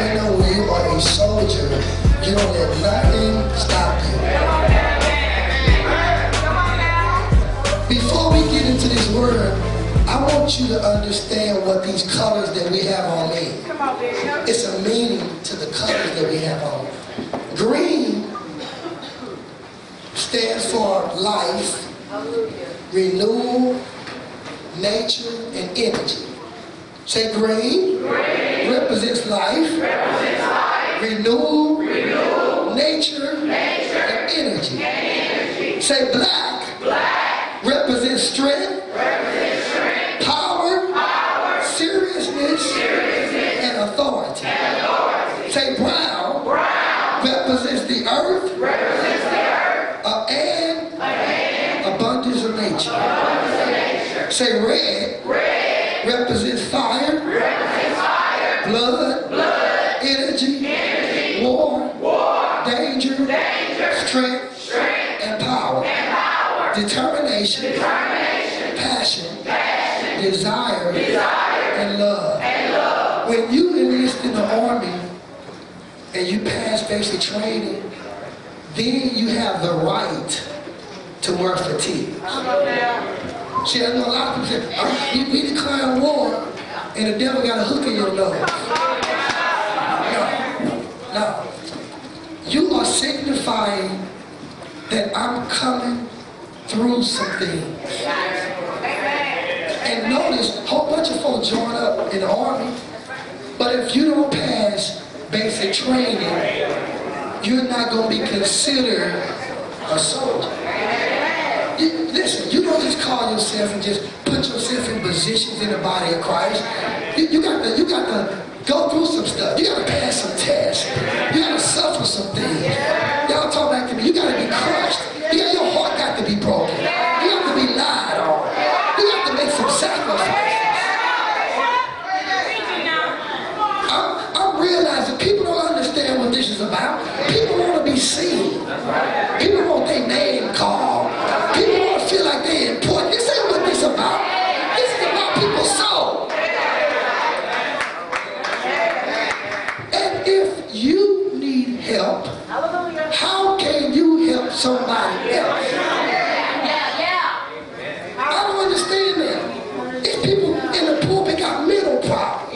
I know when you are a soldier, you don't let nothing stop you. Before we get into this word, I want you to understand what these colors that we have on me. It's a meaning to the colors that we have on. Green stands for life, renewal, nature, and energy. Say green, represents life, renewal, nature, and energy. Say black, black represents strength, power, seriousness, and authority. Say brown, brown represents the earth, uh, and abundance of nature. Say red, represents fire, Fire. blood, blood, energy, energy. War, war, danger, danger. Strength, strength. And power, and power, determination, determination. Passion, passion. Desire, desire. And love. and love. When you enlist in the army and you pass basic training, then you have the right to wear fatigue. See, Lot of people say, oh, we, we declare war and the devil got a hook in your nose. No, no. You are signifying that I'm coming through some things. And notice, a whole bunch of folks join up in the army, but if you don't pass basic training, you're not going to be considered a soldier. You, listen, you call yourself and just put yourself in positions in the body of Christ. You, you got to, you got to go through some stuff. You got to pass some tests. You got to suffer some things. Y'all talk back to me. You got to be crushed. You got, your heart got to be broken. You got to be lied on. You got to make some sacrifices. I'm, I'm realizing people don't understand what this is about. People want to be seen. People want their name called. People want to feel like they're important. This ain't what this is about. This is about people's soul. And if you need help, how can you help somebody else? I don't understand that. It's people in the pulpit got mental problems.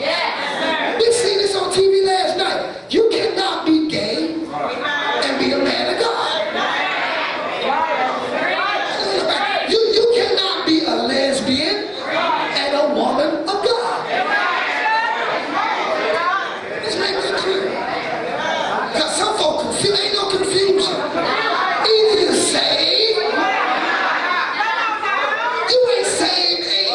We seen this on TV last night. You cannot be gay and be a man of God. You, you cannot be a lesbian and a woman of God. Let's make that clear. Because some folk confuse, ain't no confusion. Either you're saved, you ain't saved and.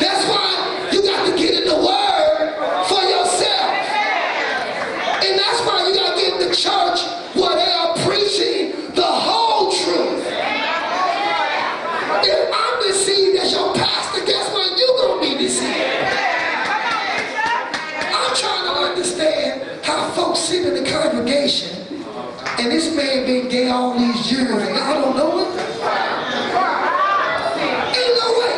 That's why you got to get in the Word for yourself. And that's why you got to get in the church where they are preaching the whole truth. If I'm deceived as your pastor, guess what? You're going to be deceived. I'm trying to understand how folks sit in the congregation and this man been gay all these years and I don't know it. Ain't no way.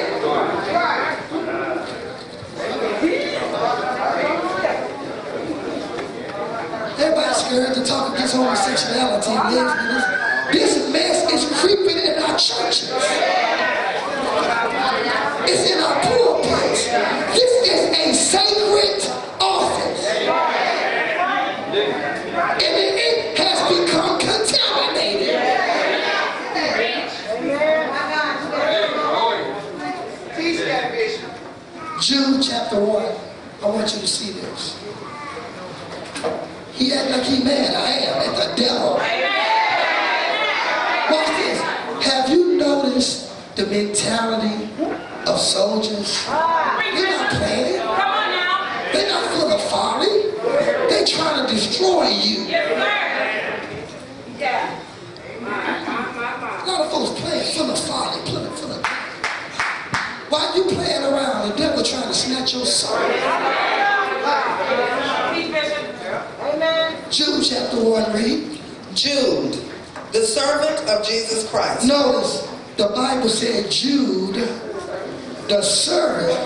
Everybody's scared to talk against This mess is creeping in our churches. It's in our pulpits. This is a sacred office. And it, it has become contaminated. Jude chapter 1. I want you to see this. He act like he mad. I am at the devil. Watch this. Have you noticed the mentality of soldiers? They're not playing. Come on now. They're not full of folly. They're trying to destroy you. A lot of folks playing full of folly, of, full of While you playing around, the devil trying to snatch your soul. Jude chapter 1, read. Jude, the servant of Jesus Christ. Notice the Bible said Jude, the servant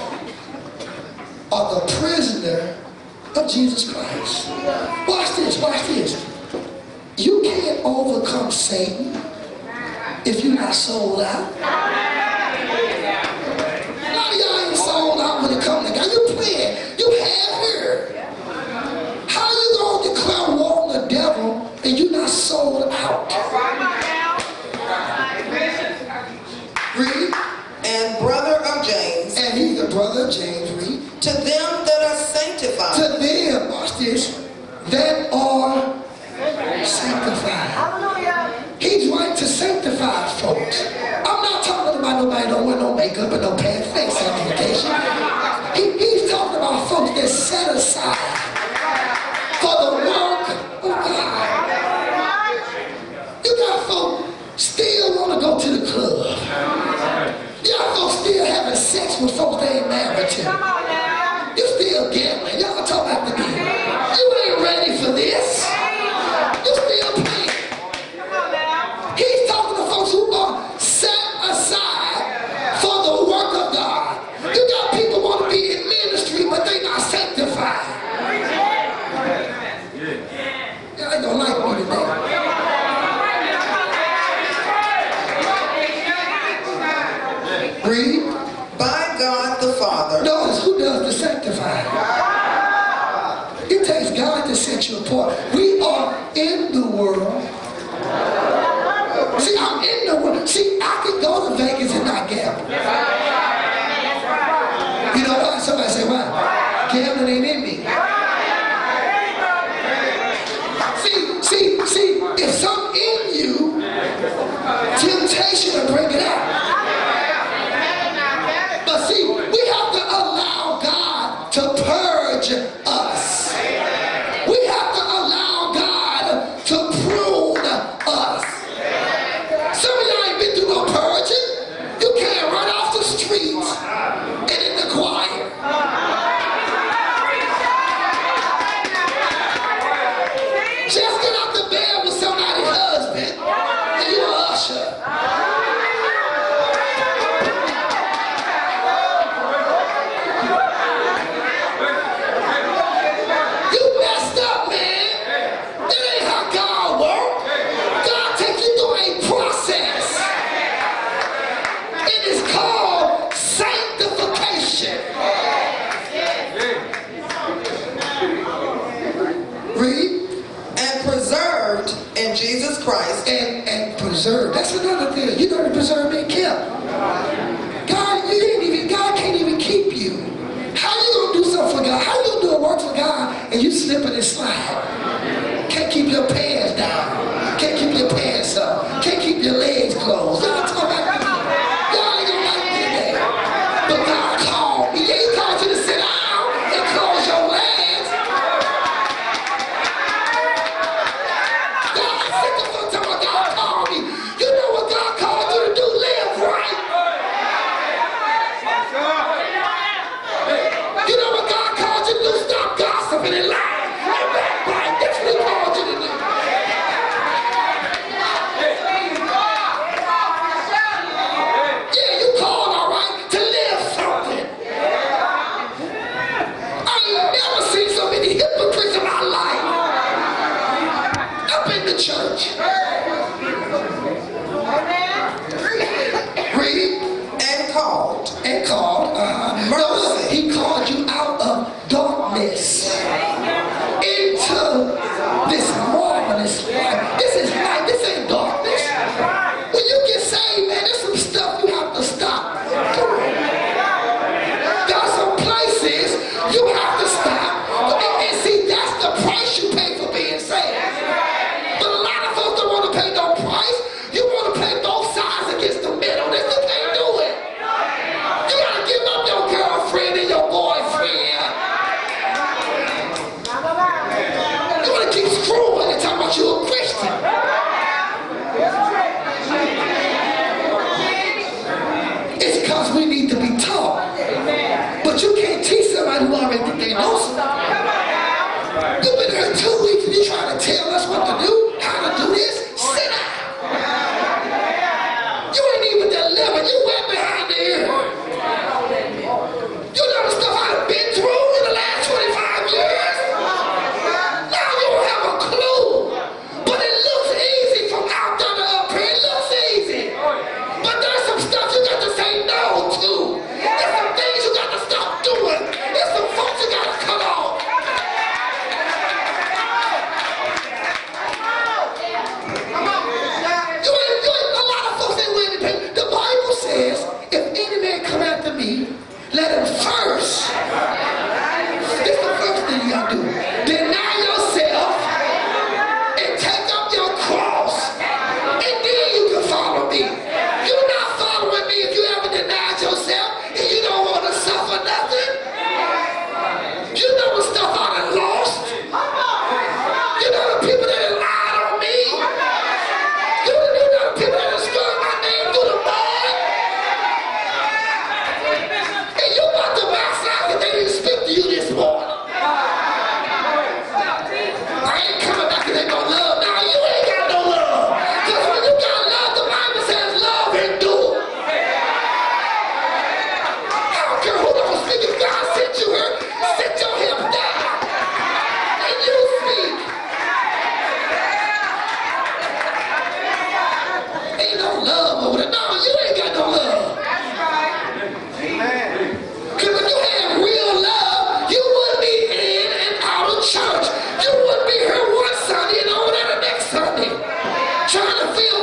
or the prisoner of Jesus Christ. Watch this, watch this. You can't overcome Satan if you're not sold out. A lot of y'all ain't sold out when it comes to God. You playing, you have here. How you gonna declare war on the devil and you not sold out? Read. And brother of James, And he's the brother of James, read. to them that are sanctified To them, watch this, that are sanctified. Hallelujah. He's right to sanctify folks. I'm not talking about nobody don't wear no makeup and no bad and preserve. That's another thing. You know to preserve and kept. God, you didn't even God can't even keep you. How you gonna do something for God? How you gonna do a work for God and you slipping and slide? Can't keep your pants down. Can't keep your pants up. the church.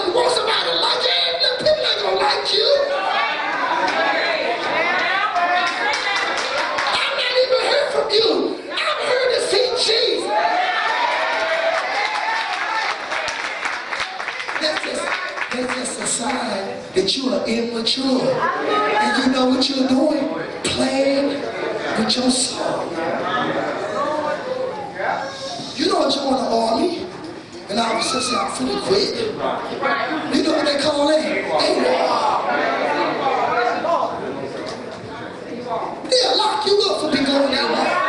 Feel, want somebody to like you. People ain't gonna like you. I'm not even here from you. I'm here to see Jesus. That's just, that's just a sign that you are immature. And you know what you're doing? Playing with your soul. You don't join the army and all of a I'm finna quit. You know what they call that? AWOL. They'll lock you up for being going AWOL. Then,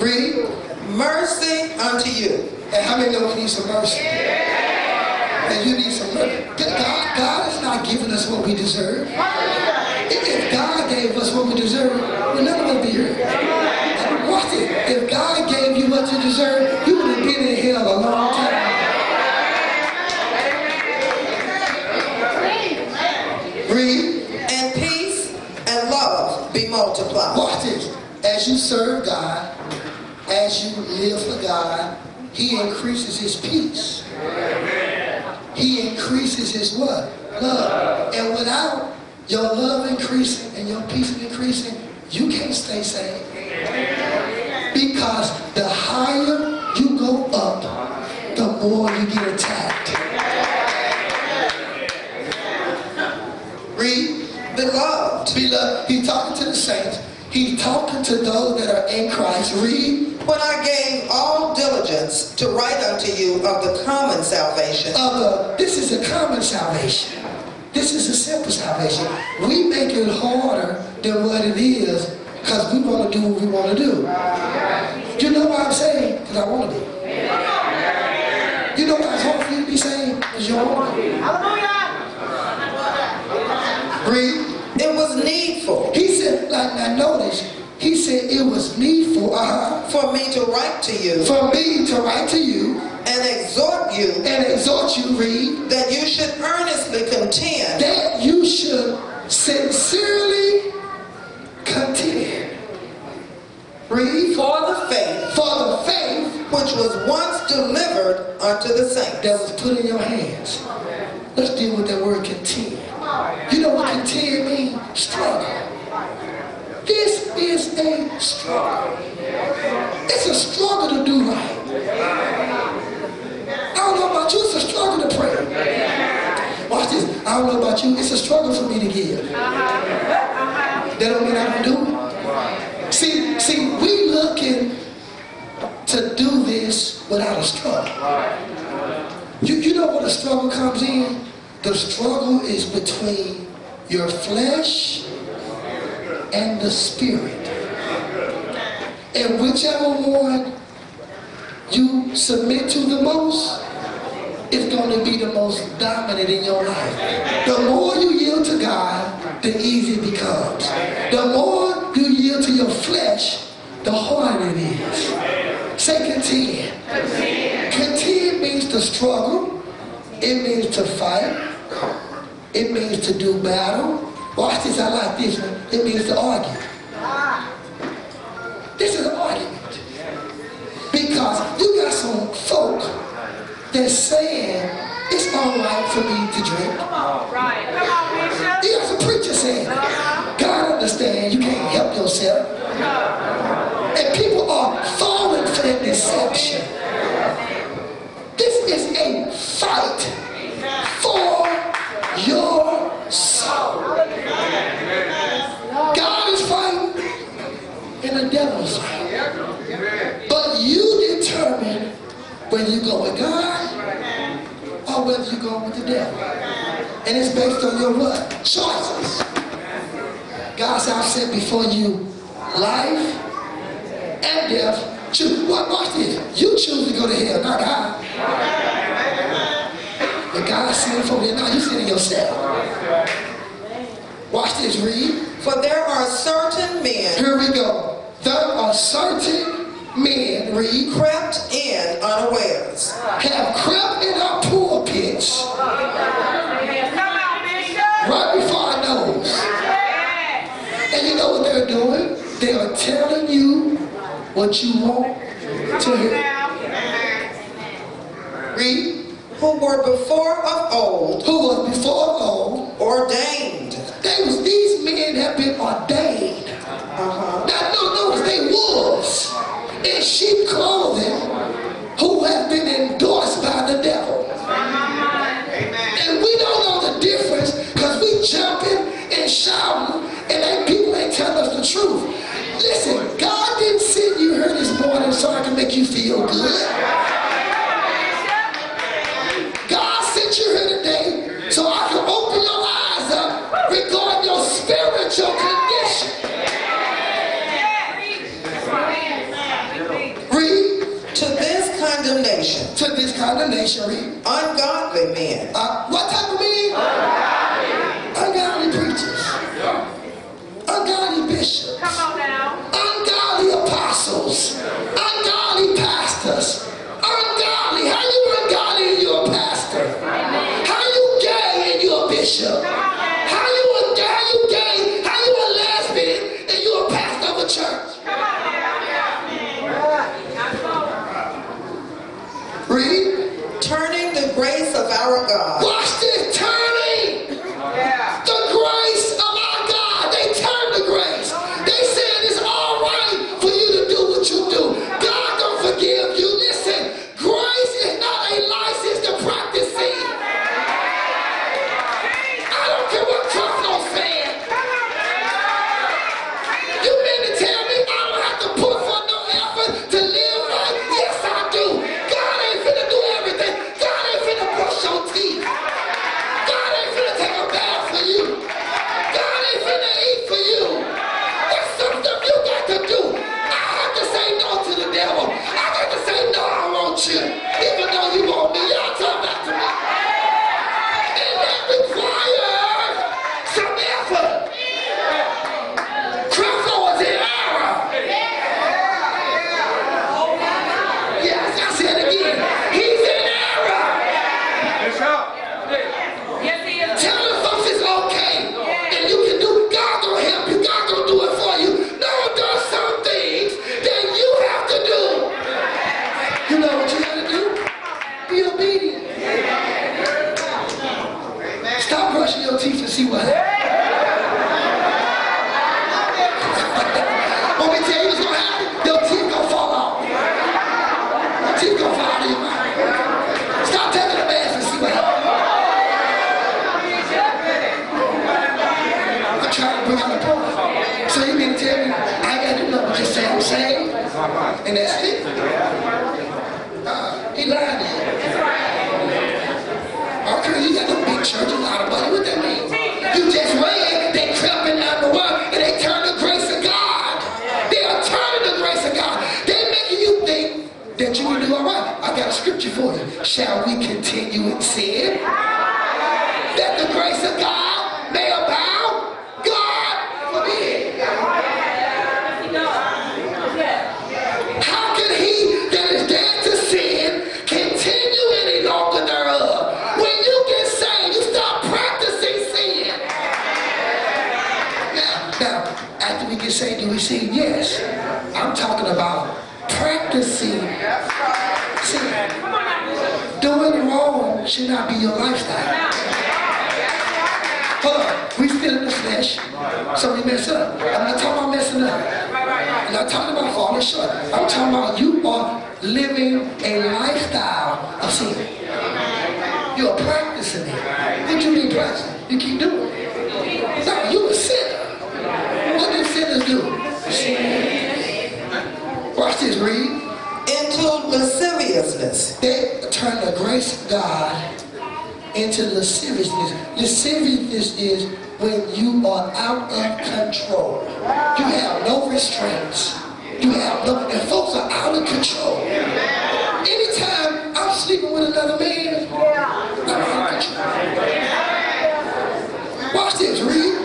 Read. Mercy unto you. And how many know we need some mercy? And you need some mercy. God, God is not giving us what we deserve. If God gave us what we deserve, we'll never be here. Watch it. If God gave you what you deserve, you would have been in hell a long time. Read. And peace and love be multiplied. Watch this. As you serve God, as you live for God, He increases His peace. He increases His what? Love. And without your love increasing and your peace increasing, you can't stay saved. Because the higher you go up, the more you get attacked. Read. Beloved, Beloved, he's talking to the saints. He's talking to those that are in Christ. Read. when I gave all diligence to write unto you of the common salvation, Of the, this is a common salvation. This is a simple salvation. We make it harder than what it is because we want to do what we want to do. Do you know what I'm saying? Because I want to be. You know why it's hard for you to be saved? Because you want to be. Read. It was needful He said, like, now notice, he said it was needful uh, for me to write to you for me to write to you and exhort you and exhort you, read, that you should earnestly contend that you should sincerely contend. Read, for the faith for the faith which was once delivered unto the saints. that was put in your hands. Let's deal with that word contend. You know what contend? Struggle. This is a struggle. It's a struggle to do right. I don't know about you, it's a struggle to pray. Watch this. I don't know about you, it's a struggle for me to give. That don't mean I don't do it. See, see, we looking to do this without a struggle. You, you know where the struggle comes in? The struggle is between your flesh and the spirit. And whichever one you submit to the most, is going to be the most dominant in your life. The more you yield to God, the easier it becomes. The more you yield to your flesh, the harder it is. Say contend. Contend means to struggle. It means to fight. It means to do battle. Watch this, I like this one. It means to argue. This is an argument. Because you got some folk that's saying it's all right for me to drink. Come on, Right. Come on, Bishop. You got some preachers saying, uh-huh. God understand you can't help yourself. Uh-huh. And people are falling for that deception. This is a fight for your soul. God is fighting and the devil's fighting. But you determine whether you go with God or whether you go with the devil. And it's based on your what? Choices. God said, I've set before you life and death. Choose. What? Watch this. You choose to go to hell, not God. But God said for you. Now you said it yourself. Watch this, read. For there are certain men Here we go. There are certain men, read, crept in unawares, have crept in our pulpits Come right before our nose. And you know what they're doing? They are telling you what you want to hear. Now. Read. who were before of old Who was before of old. ordained. They was these men have been ordained. Uh-huh. Now no, notice they wolves in sheep clothing who have been endorsed by the devil. And we don't know the difference because we jumping and shouting and they people ain't telling us the truth. Listen, God didn't send you here this morning so I can make you feel good. Condemnation. Ungodly men, Uh, what type of men? Ungodly preachers. Ungodly bishops. Come on now. Ungodly apostles. Ungodly pastors. You can do all right. I got a scripture for you. Shall we continue in sin? That the grace of God may abound? God forbid. How can he that is dead to sin continue any longer thereof? When you get saved, you start practicing sin. Now, now, after we get saved, do we sin? Yes. I'm talking about practicing sin. Doing wrong should not be your lifestyle. Hold on, we still in the flesh, so we mess up. I'm not talking about messing up. I'm not talking about falling short. I'm talking about you are living a lifestyle of sin. You are practicing it. What you mean practicing? You keep doing it. No, you a sinner. What do sinners do? Sin. Watch this, read. Into lasciviousness, They turn the grace of God into lasciviousness. Lasciviousness is when you are out of control. You have no restraints. You have no, and folks are out of control. Anytime I'm sleeping with another man, I'm out of control. Watch this, read.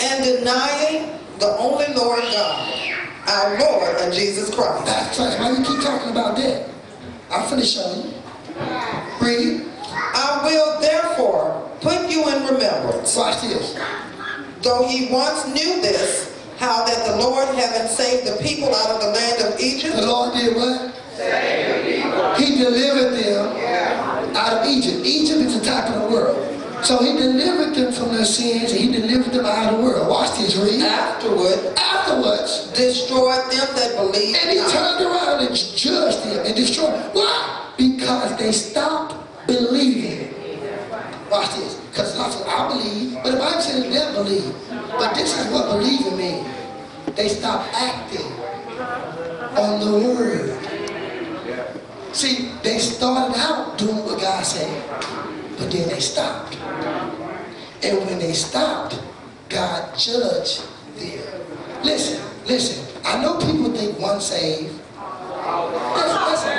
and denying the only Lord God, our Lord and Jesus Christ. That's Christ. Why you keep talking about that? I'm finna show you. Read. I will therefore put you in remembrance, Watch this. though ye once knew this, how that the Lord, having saved the people out of the land of Egypt, The Lord did what? Saved the people. He delivered them out of Egypt. Egypt is the top of the world. So he delivered them from their sins he delivered them out of the world. Watch this, read. afterward Afterwards, destroyed them that believed and he not. turned around and judged them and destroyed. Why? Because they stopped believing. Watch this. Because I believe, but the Bible says they believe. But this is what believing means. They stopped acting on the word. See, they started out doing what God said, but then they stopped. And when they stopped, God judged them. Listen, listen. I know people think one saved. That's, that's a.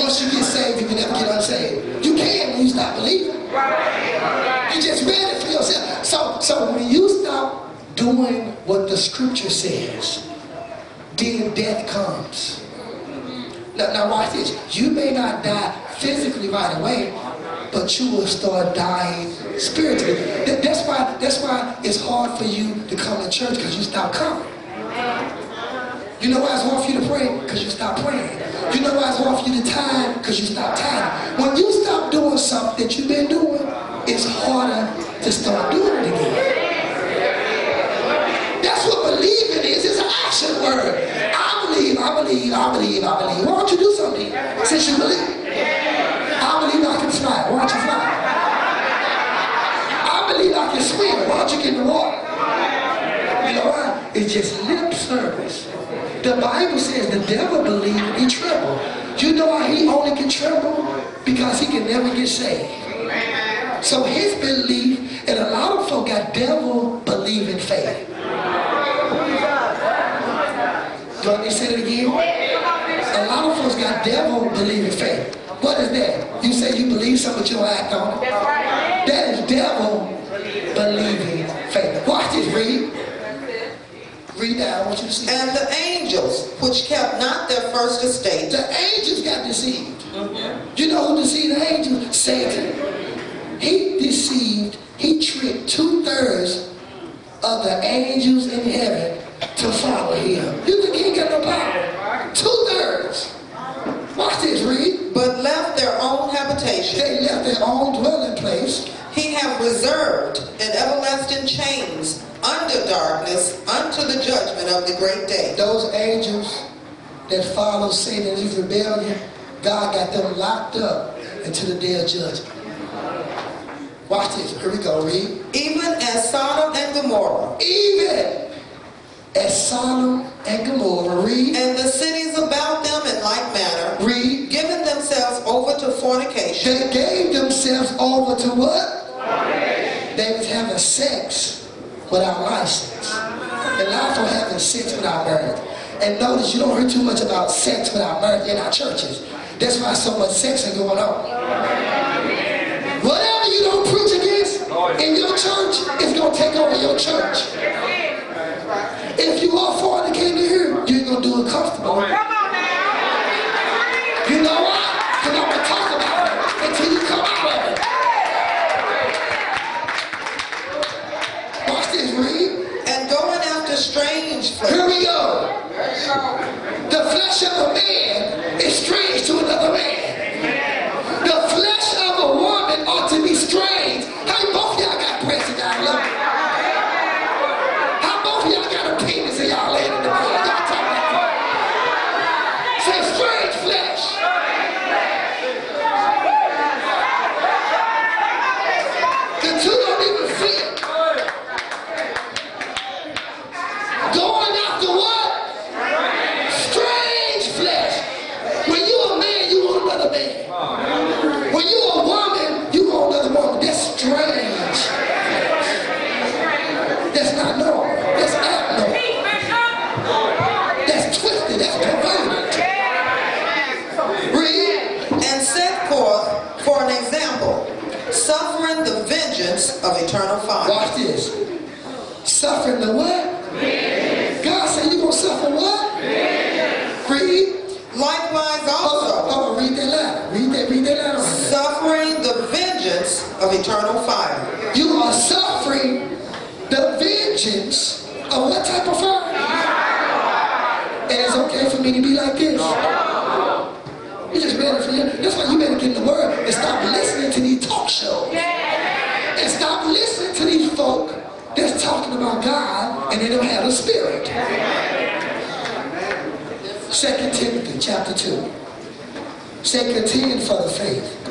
Once you get saved, you can never get unsaved. You can when you stop believing. You just read it for yourself. So, so when you stop doing what the scripture says, then death comes. Now, now watch this. You may not die physically right away, but you will start dying spiritually. That- that's why. That's why it's hard for you to come to church because you stop coming. You know why it's hard for you to pray? Because you stop praying. You know why it's hard for you to tithe? Because you stop tithing. When you stop doing something that you've been doing, it's harder to start doing it again. That's what believing is. It's an action word. I believe, I believe, I believe, I believe. Why don't you do something since you believe? I believe I can fly. Why don't you fly? I believe I can swim. Why don't you get in the water? You know why? It's just lip service. The Bible says the devil believed and he trembled. You know why he only can tremble? Because he can never get saved. So his belief, and a lot of folk got devil believing faith. Do I need to say it again? A lot of folks got devil believing faith. What is that? You say you believe something, but you don't act on it. That is devil believing faith. Watch this, read. Read down, I want you to see. And the angels, which kept not their first estate, The angels got deceived. You know who deceived the angels? Satan. He deceived, he tricked two thirds of the angels in heaven to follow him. You think he ain't got no power? Two thirds. Watch this, read. but left their own habitation. They left their own dwelling place. He have reserved in everlasting chains under darkness unto the judgment of the great day. Those angels that follow Satan in his rebellion, God got them locked up until the day of judgment. Watch this. Here we go. Read. Even as Sodom and Gomorrah Even as Sodom and Gomorrah. Read, and the cities about them in like manner, read. giving themselves over to fornication, They gave themselves over to what? They was having sex without license. And not for having sex without marriage. And notice you don't hear too much about sex without marriage in our churches. That's why so much sex is going on. Whatever you don't preach against in your church, it's going to take over your church. If you are fornicating suffering the vengeance of eternal fire. You are suffering the vengeance of what type of fire? And it's okay for me to be like this. You just better for you. That's why you better get in the word and stop listening to these talk shows. And stop listening to these folk that's talking about God and they don't have a spirit. Second Timothy chapter 2. Say contend for the faith.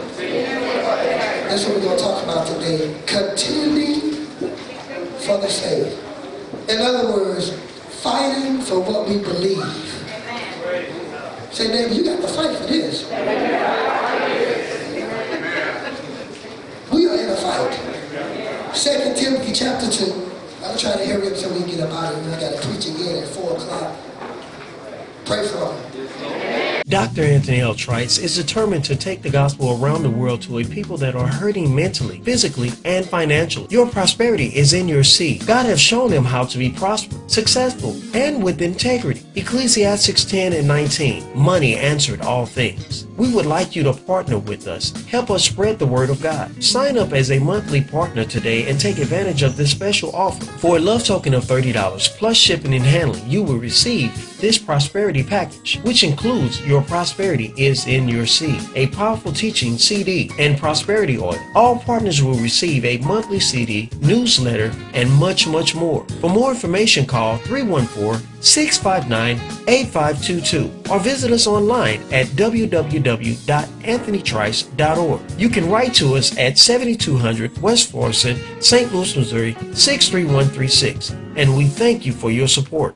That's what we're going to talk about today. Contending for the faith. In other words, fighting for what we believe. Say, neighbor, you got to fight for this. We are in a fight. Second Timothy chapter 2. I'm trying to try to hurry up so we can get up out of here. I got to preach again at 4 o'clock. Pray for me. Dr. Anthony L. Trice is determined to take the gospel around the world to a people that are hurting mentally, physically, and financially. Your prosperity is in your seed. God has shown him how to be prosperous, successful, and with integrity. Ecclesiastes 10 and 19. Money answered all things. We would like you to partner with us. Help us spread the word of God. Sign up as a monthly partner today and take advantage of this special offer. For a love token of $30 plus shipping and handling, you will receive this prosperity package, which includes Your Prosperity is in Your Seed, a powerful teaching CD, and prosperity oil. All partners will receive a monthly CD, newsletter, and much, much more. For more information, call 314 659 8522 or visit us online at www.anthonytrice.org. You can write to us at 7200 West Florissant, St. Louis, Missouri 63136, and we thank you for your support.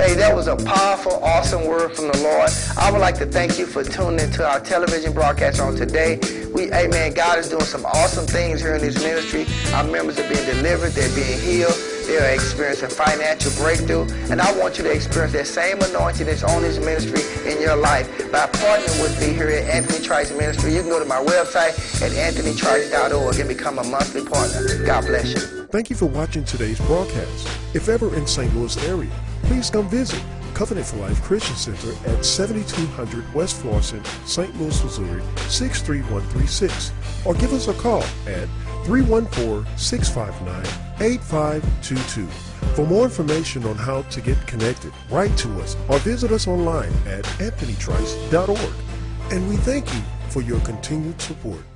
Hey, that was a powerful, awesome word from the Lord. I would like to thank you for tuning into our television broadcast on today. We, amen, God is doing some awesome things here in this ministry. Our members are being delivered, they're being healed, they're experiencing financial breakthrough. And I want you to experience that same anointing that's on this ministry in your life by partnering with me here at Anthony Trice Ministry. You can go to my website at anthonytrice.org and become a monthly partner. God bless you. Thank you for watching today's broadcast. If ever in St. Louis area, please come visit Covenant for Life Christian Center at 7200 West Florissant, St. Louis, Missouri 63136 or give us a call at 314-659-8522. For more information on how to get connected, write to us or visit us online at anthonytrice.org. And we thank you for your continued support.